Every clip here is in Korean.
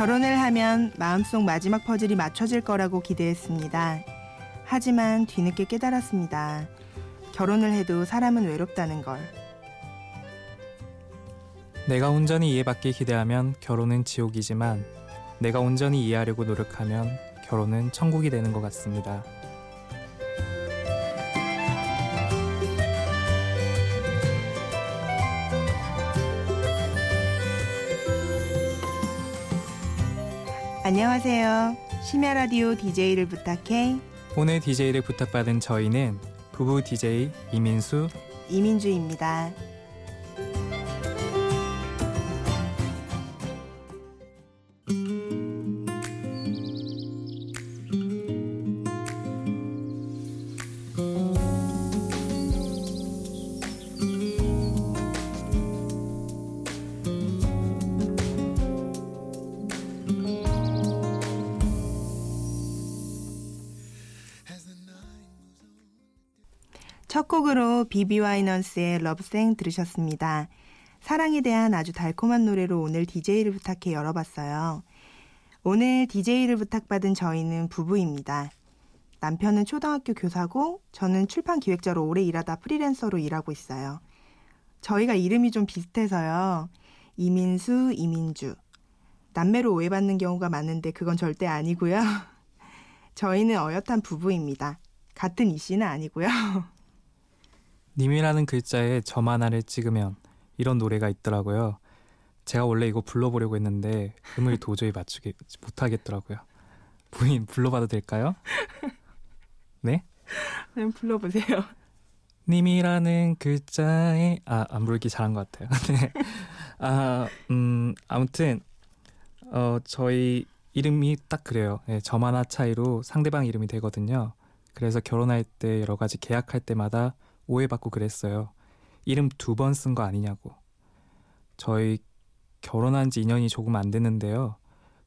결혼을 하면 마음속 마지막 퍼즐이 맞춰질 거라고 기대했습니다. 하지만 뒤늦게 깨달았습니다. 결혼을 해도 사람은 외롭다는 걸. 내가 온전히 이해받길 기대하면 결혼은 지옥이지만 내가 온전히 이해하려고 노력하면 결혼은 천국이 되는 것 같습니다. 안녕하세요. 심야 라디오 DJ를 부탁해 오늘 DJ를 부탁받은 저희는 부부 DJ 이민수, 이민주입니다. 첫 곡으로 비비 와이넌스의 러브생 들으셨습니다. 사랑에 대한 아주 달콤한 노래로 오늘 DJ를 부탁해 열어봤어요. 오늘 DJ를 부탁받은 저희는 부부입니다. 남편은 초등학교 교사고 저는 출판 기획자로 오래 일하다 프리랜서로 일하고 있어요. 저희가 이름이 좀 비슷해서요. 이민수, 이민주. 남매로 오해받는 경우가 많은데 그건 절대 아니고요. 저희는 어엿한 부부입니다. 같은 이씨는 아니고요. 님이라는 글자에 점 하나를 찍으면 이런 노래가 있더라고요. 제가 원래 이거 불러보려고 했는데 음을 도저히 맞추기 못하겠더라고요. 부인 불러봐도 될까요? 네? 그냥 불러보세요. 님이라는 글자에 아안 부르기 잘한 것 같아요. 네. 아 음 아무튼 어 저희 이름이 딱 그래요. 네, 점 하나 차이로 상대방 이름이 되거든요. 그래서 결혼할 때 여러 가지 계약할 때마다 오해받고 그랬어요. 이름 두 번 쓴 거 아니냐고. 저희 결혼한 지 2년이 조금 안 됐는데요.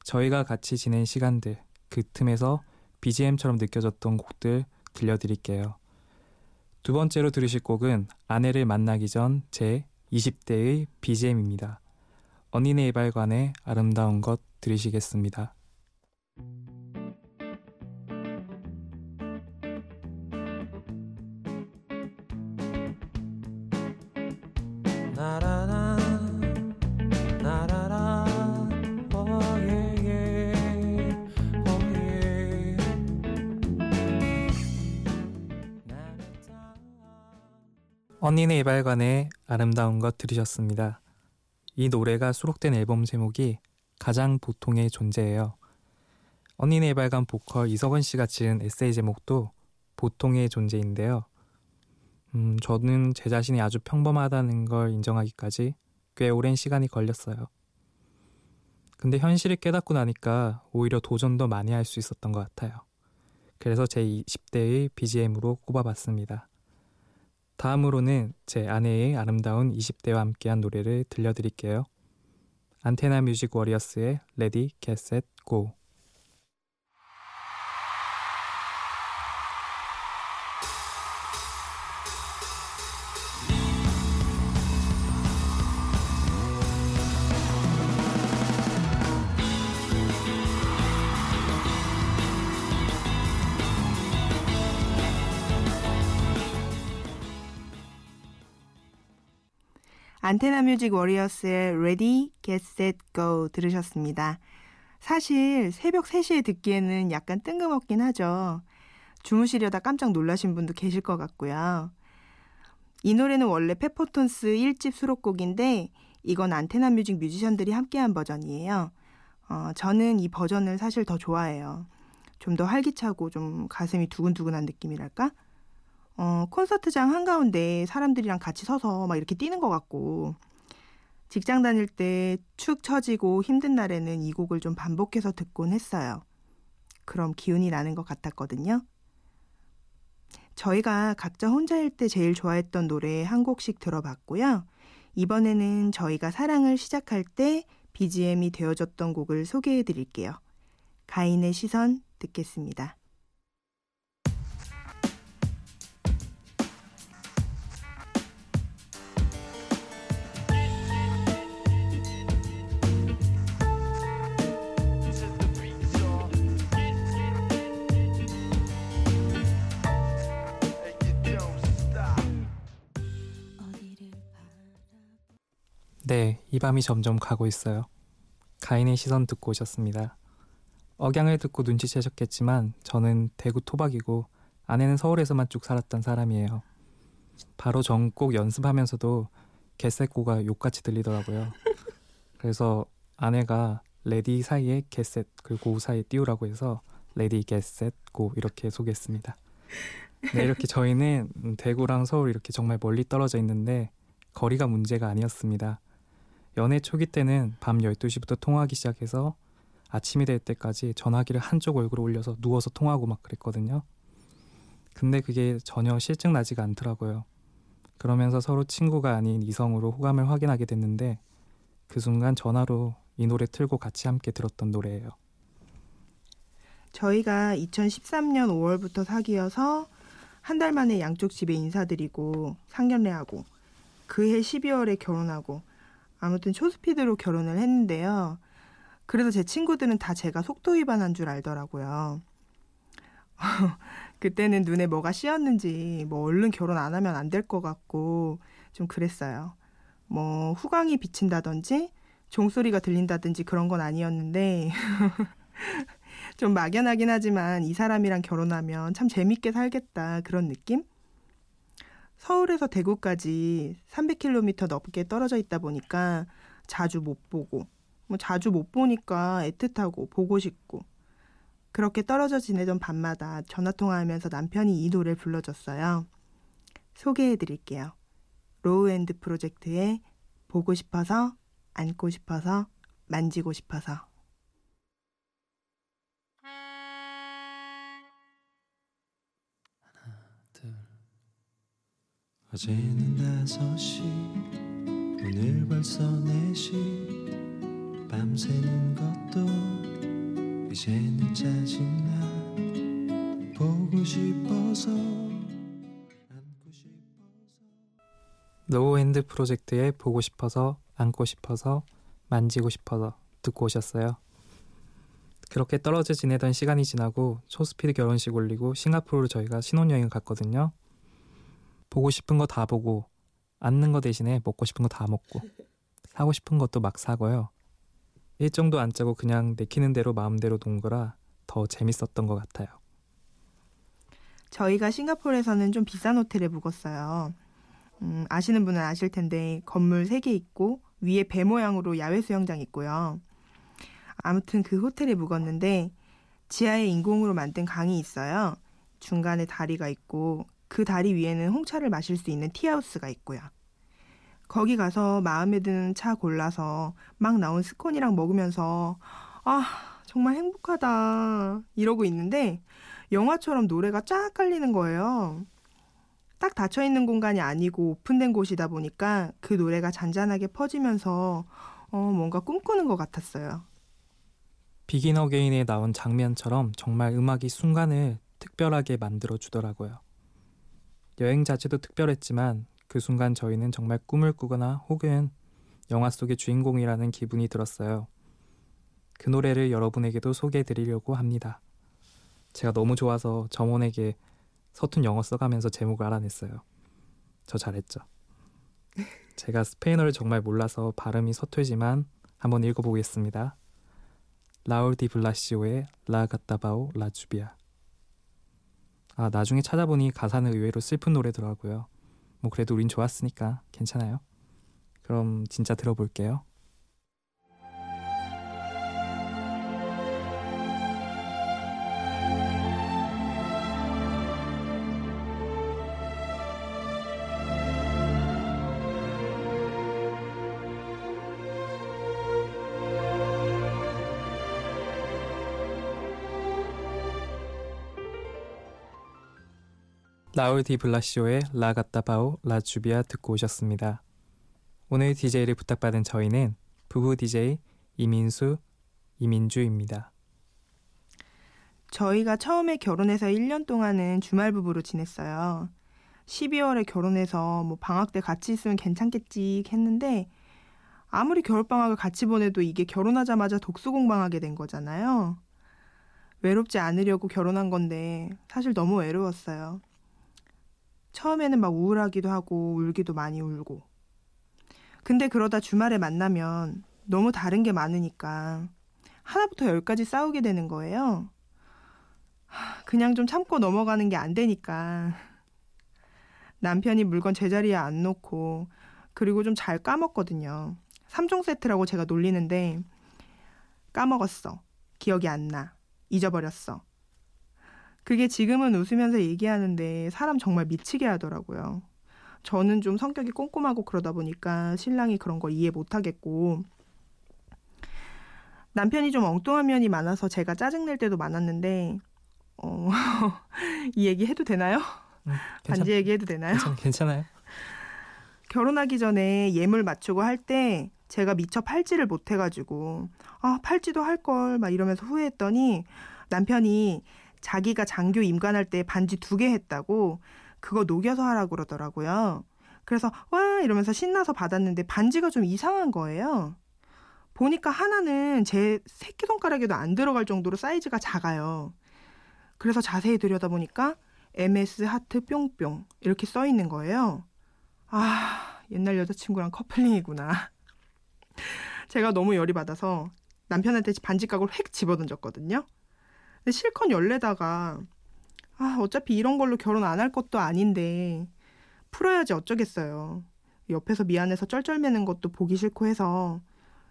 저희가 같이 지낸 시간들, 그 틈에서 BGM처럼 느껴졌던 곡들 들려드릴게요. 두 번째로 들으실 곡은 아내를 만나기 전 제 20대의 BGM입니다. 언니네 이발관의 아름다운 것 들으시겠습니다. 언니네 이발관의 아름다운 것 들으셨습니다. 이 노래가 수록된 앨범 제목이 가장 보통의 존재예요. 언니네 이발관 보컬 이석원 씨가 지은 에세이 제목도 보통의 존재인데요. 음, 저는 제 자신이 아주 평범하다는 걸 인정하기까지 꽤 오랜 시간이 걸렸어요. 근데 현실을 깨닫고 나니까 오히려 도전 더 많이 할 수 있었던 것 같아요. 그래서 제 20대의 BGM으로 꼽아봤습니다. 다음으로는 제 아내의 아름다운 20대와 함께한 노래를 들려드릴게요. 안테나 뮤직 워리어스의 Ready Get Set Go 안테나 뮤직 워리어스의 Ready, Get, Set, Go 들으셨습니다. 사실 새벽 3시에 듣기에는 약간 뜬금없긴 하죠. 주무시려다 깜짝 놀라신 분도 계실 것 같고요. 이 노래는 원래 페퍼톤스 1집 수록곡인데 이건 안테나 뮤직 뮤지션들이 함께한 버전이에요. 어, 저는 이 버전을 사실 더 좋아해요. 좀 더 활기차고 좀 가슴이 두근두근한 느낌이랄까? 어, 콘서트장 한가운데 사람들이랑 같이 서서 막 이렇게 뛰는 것 같고, 직장 다닐 때 축 처지고 힘든 날에는 이 곡을 좀 반복해서 듣곤 했어요. 그럼 기운이 나는 것 같았거든요. 저희가 각자 혼자일 때 제일 좋아했던 노래 한 곡씩 들어봤고요. 이번에는 저희가 사랑을 시작할 때 BGM이 되어줬던 곡을 소개해 드릴게요. 가인의 시선 듣겠습니다. 네, 이 밤이 점점 가고 있어요. 가인의 시선 듣고 오셨습니다. 억양을 듣고 눈치채셨겠지만 저는 대구 토박이고 아내는 서울에서만 쭉 살았던 사람이에요. 바로 전곡 연습하면서도 Get Set Go가 욕같이 들리더라고요. 그래서 아내가 Ready 사이에 Get Set 그리고 Go 사이에 띄우라고 해서 Ready Get Set Go 이렇게 소개했습니다. 네, 이렇게 저희는 대구랑 서울 이렇게 정말 멀리 떨어져 있는데 거리가 문제가 아니었습니다. 연애 초기 때는 밤 12시부터 통화하기 시작해서 아침이 될 때까지 전화기를 한쪽 얼굴에 올려서 누워서 통화하고 막 그랬거든요. 근데 그게 전혀 실증 나지가 않더라고요. 그러면서 서로 친구가 아닌 이성으로 호감을 확인하게 됐는데 그 순간 전화로 이 노래 틀고 같이 함께 들었던 노래예요. 저희가 2013년 5월부터 사귀어서 한 달 만에 양쪽 집에 인사드리고 상견례하고 그해 12월에 결혼하고 아무튼 초스피드로 결혼을 했는데요. 그래서 제 친구들은 다 제가 속도 위반한 줄 알더라고요. 그때는 눈에 뭐가 씌었는지 뭐 얼른 결혼 안 하면 안 될 것 같고 좀 그랬어요. 뭐 후광이 비친다든지 종소리가 들린다든지 그런 건 아니었는데 좀 막연하긴 하지만 이 사람이랑 결혼하면 참 재밌게 살겠다 그런 느낌? 서울에서 대구까지 300km 넘게 떨어져 있다 보니까 자주 못 보고 뭐 자주 못 보니까 애틋하고 보고 싶고 그렇게 떨어져 지내던 밤마다 전화 통화하면서 남편이 이 노래를 불러줬어요. 소개해 드릴게요. 로우엔드 프로젝트의 보고 싶어서 안고 싶어서 만지고 싶어서 어제는 다섯 시 오늘 벌써 네시 밤새는 것도 이제는 짜증나 보고 싶어서 안고 싶어서 로우엔드 프로젝트의 보고 싶어서 안고 싶어서 만지고 싶어서 듣고 오셨어요. 그렇게 떨어져 지내던 시간이 지나고 초스피드 결혼식 올리고 싱가포르로 저희가 신혼여행 갔거든요. 보고 싶은 거 다 보고 앉는 거 대신에 먹고 싶은 거 다 먹고 사고 싶은 것도 막 사고요. 일정도 안 짜고 그냥 내키는 대로 마음대로 논 거라 더 재밌었던 것 같아요. 저희가 싱가포르에서는 좀 비싼 호텔에 묵었어요. 음, 아시는 분은 아실 텐데 건물 3개 있고 위에 배 모양으로 야외 수영장 있고요. 아무튼 그 호텔에 묵었는데 지하에 인공으로 만든 강이 있어요. 중간에 다리가 있고 그 다리 위에는 홍차를 마실 수 있는 티하우스가 있고요. 거기 가서 마음에 드는 차 골라서 막 나온 스콘이랑 먹으면서 아 정말 행복하다 이러고 있는데 영화처럼 노래가 쫙 깔리는 거예요. 딱 닫혀 있는 공간이 아니고 오픈된 곳이다 보니까 그 노래가 잔잔하게 퍼지면서 어, 뭔가 꿈꾸는 것 같았어요. 비긴 어게인에 나온 장면처럼 정말 음악이 순간을 특별하게 만들어 주더라고요. 여행 자체도 특별했지만 그 순간 저희는 정말 꿈을 꾸거나 혹은 영화 속의 주인공이라는 기분이 들었어요. 그 노래를 여러분에게도 소개해 드리려고 합니다. 제가 너무 좋아서 점원에게 서툰 영어 써가면서 제목을 알아냈어요. 저 잘했죠. 제가 스페인어를 정말 몰라서 발음이 서툴지만 한번 읽어보겠습니다. 라울 디 블라시오의 라 가타바오 라 주비아 아, 나중에 찾아보니 가사는 의외로 슬픈 노래더라고요. 뭐 그래도 우린 좋았으니까 괜찮아요. 그럼 진짜 들어볼게요. 라울 디 블라시오의 라가타바오 라주비아 듣고 오셨습니다. 오늘 DJ를 부탁받은 저희는 부부 DJ 이민수, 이민주입니다. 저희가 처음에 결혼해서 1년 동안은 주말 부부로 지냈어요. 12월에 결혼해서 뭐 방학 때 같이 있으면 괜찮겠지 했는데 아무리 겨울방학을 같이 보내도 이게 결혼하자마자 독수공방하게 된 거잖아요. 외롭지 않으려고 결혼한 건데 사실 너무 외로웠어요. 처음에는 막 우울하기도 하고 울기도 많이 울고. 근데 그러다 주말에 만나면 너무 다른 게 많으니까 하나부터 열까지 싸우게 되는 거예요. 그냥 좀 참고 넘어가는 게 안 되니까. 남편이 물건 제자리에 안 놓고 그리고 좀 잘 까먹거든요. 3종 세트라고 제가 놀리는데 까먹었어. 기억이 안 나. 잊어버렸어. 그게 지금은 웃으면서 얘기하는데 사람 정말 미치게 하더라고요. 저는 좀 성격이 꼼꼼하고 그러다 보니까 신랑이 그런 걸 이해 못 하겠고 남편이 좀 엉뚱한 면이 많아서 제가 짜증낼 때도 많았는데 어, 이 얘기 해도 되나요? 음, 반지 얘기 해도 되나요? 괜찮, 괜찮 아요. 결혼하기 전에 예물 맞추고 할 때 제가 미처 팔지를 못 해가지고 아 팔지도 할 걸 막 이러면서 후회했더니 남편이 자기가 장교 임관할 때 반지 두 개 했다고 그거 녹여서 하라고 그러더라고요. 그래서 와 이러면서 신나서 받았는데 반지가 좀 이상한 거예요. 보니까 하나는 제 새끼 손가락에도 안 들어갈 정도로 사이즈가 작아요. 그래서 자세히 들여다보니까 MS 하트 뿅뿅 이렇게 써 있는 거예요. 아, 옛날 여자친구랑 커플링이구나. 제가 너무 열이 받아서 남편한테 반지 깍을 획 집어던졌거든요. 실컷 열래다가 아, 어차피 이런 걸로 결혼 안 할 것도 아닌데 풀어야지 어쩌겠어요. 옆에서 미안해서 쩔쩔매는 것도 보기 싫고 해서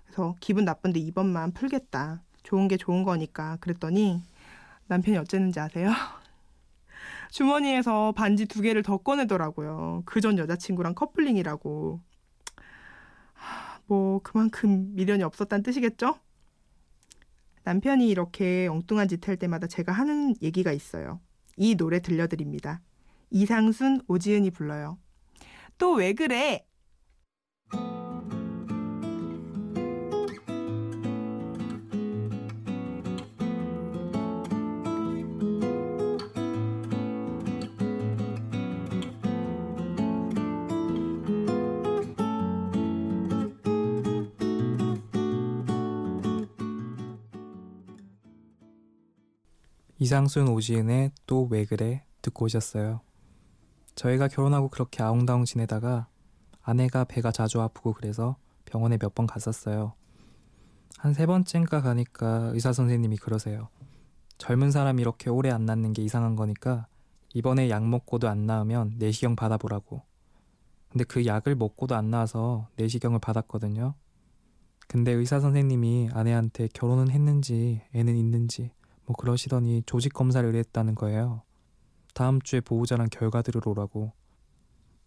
그래서 기분 나쁜데 이번만 풀겠다. 좋은 게 좋은 거니까 그랬더니 남편이 어쨌는지 아세요? 주머니에서 반지 두 개를 더 꺼내더라고요. 그 전 여자친구랑 커플링이라고. 뭐 그만큼 미련이 없었다는 뜻이겠죠? 남편이 이렇게 엉뚱한 짓 할 때마다 제가 하는 얘기가 있어요. 이 노래 들려드립니다. 이상순, 오지은이 불러요. 또 왜 그래? 이상순 오지은의 또 왜 그래 듣고 오셨어요. 저희가 결혼하고 그렇게 아웅다웅 지내다가 아내가 배가 자주 아프고 그래서 병원에 몇 번 갔었어요. 한 세 번째인가 가니까 의사 선생님이 그러세요. 젊은 사람 이렇게 오래 안 낫는 게 이상한 거니까 이번에 약 먹고도 안 나으면 내시경 받아보라고. 근데 그 약을 먹고도 안 나와서 내시경을 받았거든요. 근데 의사 선생님이 아내한테 결혼은 했는지 애는 있는지 뭐 그러시더니 조직 검사를 의뢰했다는 거예요. 다음 주에 보호자랑 결과 들으러 오라고.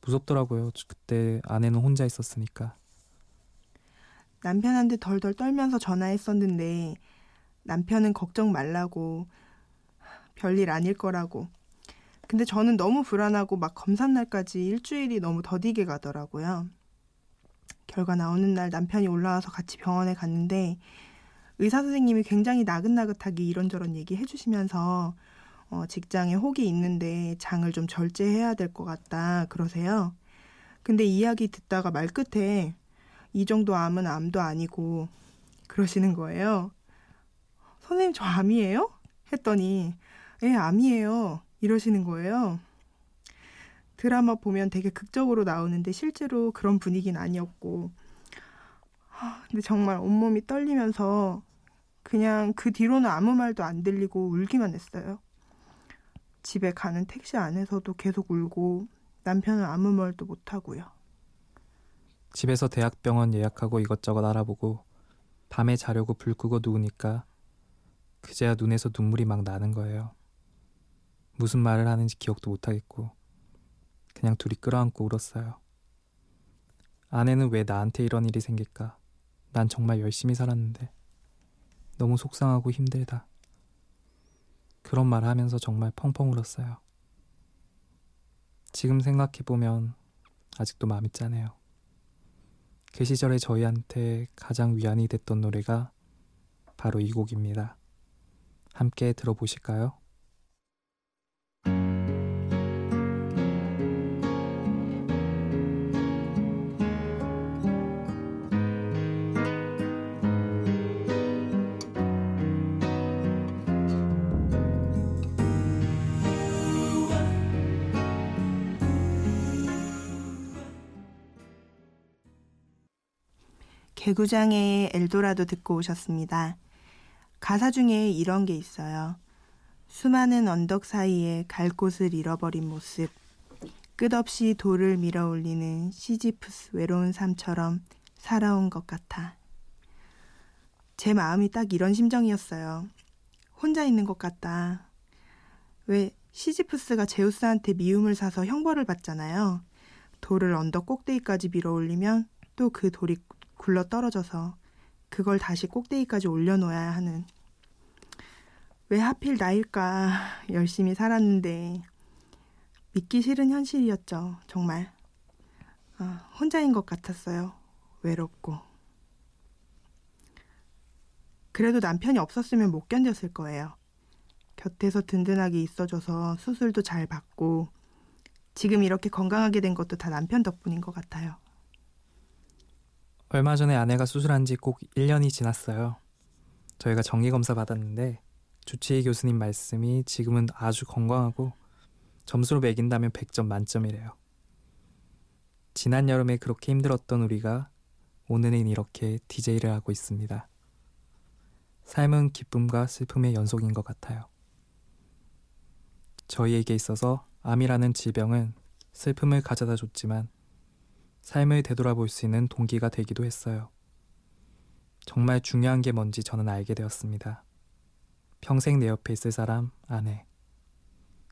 무섭더라고요. 그때 아내는 혼자 있었으니까. 남편한테 덜덜 떨면서 전화했었는데 남편은 걱정 말라고 별일 아닐 거라고. 근데 저는 너무 불안하고 막 검사 날까지 일주일이 너무 더디게 가더라고요. 결과 나오는 날 남편이 올라와서 같이 병원에 갔는데 의사 선생님이 굉장히 나긋나긋하게 이런저런 얘기 해주시면서 어, 직장에 혹이 있는데 장을 좀 절제해야 될 것 같다 그러세요. 근데 이야기 듣다가 말 끝에 이 정도 암은 암도 아니고 그러시는 거예요. 선생님 저 암이에요? 했더니 예 암이에요 이러시는 거예요. 드라마 보면 되게 극적으로 나오는데 실제로 그런 분위기는 아니었고 근데 정말 온몸이 떨리면서 그냥 그 뒤로는 아무 말도 안 들리고 울기만 했어요. 집에 가는 택시 안에서도 계속 울고 남편은 아무 말도 못 하고요. 집에서 대학병원 예약하고 이것저것 알아보고 밤에 자려고 불 끄고 누우니까 그제야 눈에서 눈물이 막 나는 거예요. 무슨 말을 하는지 기억도 못 하겠고 그냥 둘이 끌어안고 울었어요. 아내는 왜 나한테 이런 일이 생길까? 난 정말 열심히 살았는데 너무 속상하고 힘들다. 그런 말 하면서 정말 펑펑 울었어요. 지금 생각해보면 아직도 마음이 짠해요. 그 시절에 저희한테 가장 위안이 됐던 노래가 바로 이 곡입니다. 함께 들어보실까요? 개구장의 엘도라도 듣고 오셨습니다. 가사 중에 이런 게 있어요. 수많은 언덕 사이에 갈 곳을 잃어버린 모습. 끝없이 돌을 밀어 올리는 시지프스 외로운 삶처럼 살아온 것 같아. 제 마음이 딱 이런 심정이었어요. 혼자 있는 것 같다. 왜 시지프스가 제우스한테 미움을 사서 형벌을 받잖아요. 돌을 언덕 꼭대기까지 밀어 올리면 또 그 돌이 굴러 떨어져서 그걸 다시 꼭대기까지 올려놓아야 하는. 왜 하필 나일까 열심히 살았는데 믿기 싫은 현실이었죠. 정말. 아, 혼자인 것 같았어요. 외롭고. 그래도 남편이 없었으면 못 견뎠을 거예요. 곁에서 든든하게 있어줘서 수술도 잘 받고 지금 이렇게 건강하게 된 것도 다 남편 덕분인 것 같아요. 얼마 전에 아내가 수술한 지 꼭 1년이 지났어요. 저희가 정기검사 받았는데 주치의 교수님 말씀이 지금은 아주 건강하고 점수로 매긴다면 100점 만점이래요. 지난 여름에 그렇게 힘들었던 우리가 오늘은 이렇게 DJ를 하고 있습니다. 삶은 기쁨과 슬픔의 연속인 것 같아요. 저희에게 있어서 암이라는 질병은 슬픔을 가져다 줬지만 삶을 되돌아볼 수 있는 동기가 되기도 했어요. 정말 중요한 게 뭔지 저는 알게 되었습니다. 평생 내 옆에 있을 사람, 아내.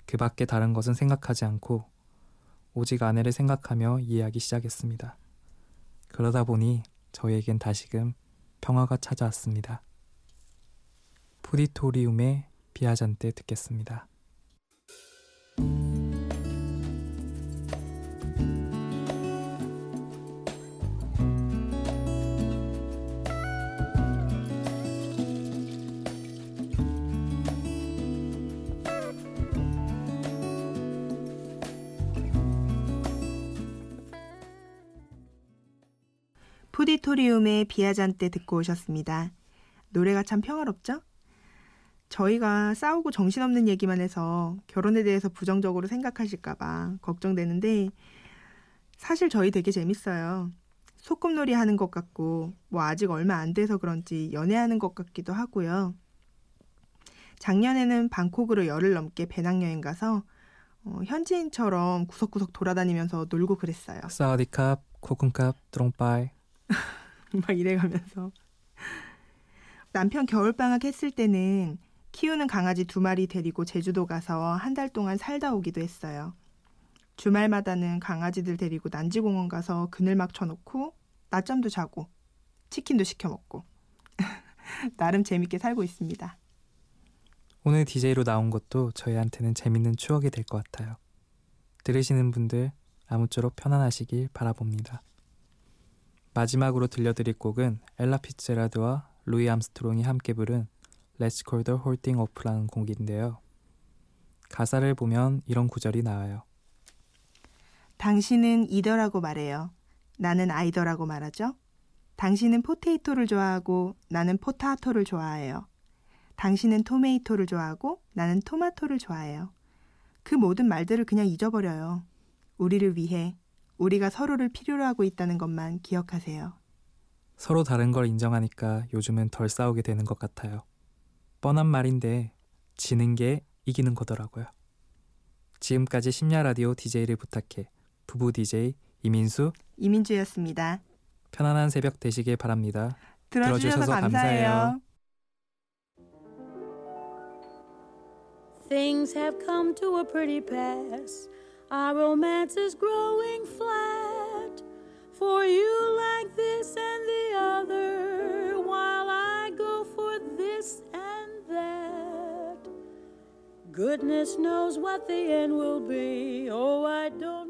그 밖에 다른 것은 생각하지 않고 오직 아내를 생각하며 이해하기 시작했습니다. 그러다 보니 저희에겐 다시금 평화가 찾아왔습니다. 푸디토리움의 비아잔때 듣겠습니다. 푸디토리움의 비아잔 때 듣고 오셨습니다. 노래가 참 평화롭죠? 저희가 싸우고 정신없는 얘기만 해서 결혼에 대해서 부정적으로 생각하실까봐 걱정되는데 사실 저희 되게 재밌어요. 소꿉놀이 하는 것 같고 뭐 아직 얼마 안 돼서 그런지 연애하는 것 같기도 하고요. 작년에는 방콕으로 열흘 넘게 배낭여행 가서 어, 현지인처럼 구석구석 돌아다니면서 놀고 그랬어요. 사와디캅, 코쿤캅, 드롱빠이 막 이래가면서 남편 겨울방학 했을 때는 키우는 강아지 두 마리 데리고 제주도 가서 한 달 동안 살다 오기도 했어요. 주말마다는 강아지들 데리고 난지공원 가서 그늘막 쳐놓고 낮잠도 자고 치킨도 시켜 먹고 나름 재밌게 살고 있습니다. 오늘 DJ로 나온 것도 저희한테는 재밌는 추억이 될 것 같아요. 들으시는 분들 아무쪼록 편안하시길 바라봅니다. 마지막으로 들려드릴 곡은 엘라 피츠제럴드와 루이 암스트롱이 함께 부른 Let's Call the Whole Thing Off라는 곡인데요. 가사를 보면 이런 구절이 나와요. 당신은 either라고 말해요. 나는 either라고 말하죠. 당신은 potato를 좋아하고 나는 potato를 좋아해요. 당신은 tomato를 좋아하고 나는 tomato를 좋아해요. 그 모든 말들을 그냥 잊어버려요. 우리를 위해 우리가 서로를 필요로 하고 있다는 것만 기억하세요. 서로 다른 걸 인정하니까 요즘은 덜 싸우게 되는 것 같아요. 뻔한 말인데 지는 게 이기는 거더라고요. 지금까지 심야 라디오 DJ를 부탁해 부부 DJ 이민수 이민주였습니다. 편안한 새벽 되시길 바랍니다. 들어주셔서, 들어주셔서 감사해요. 감사해요. Things have come to a pretty pass. Our romance is growing flat. For you like this and the other, while I go for this and that. Goodness knows what the end will be. Oh, I don't.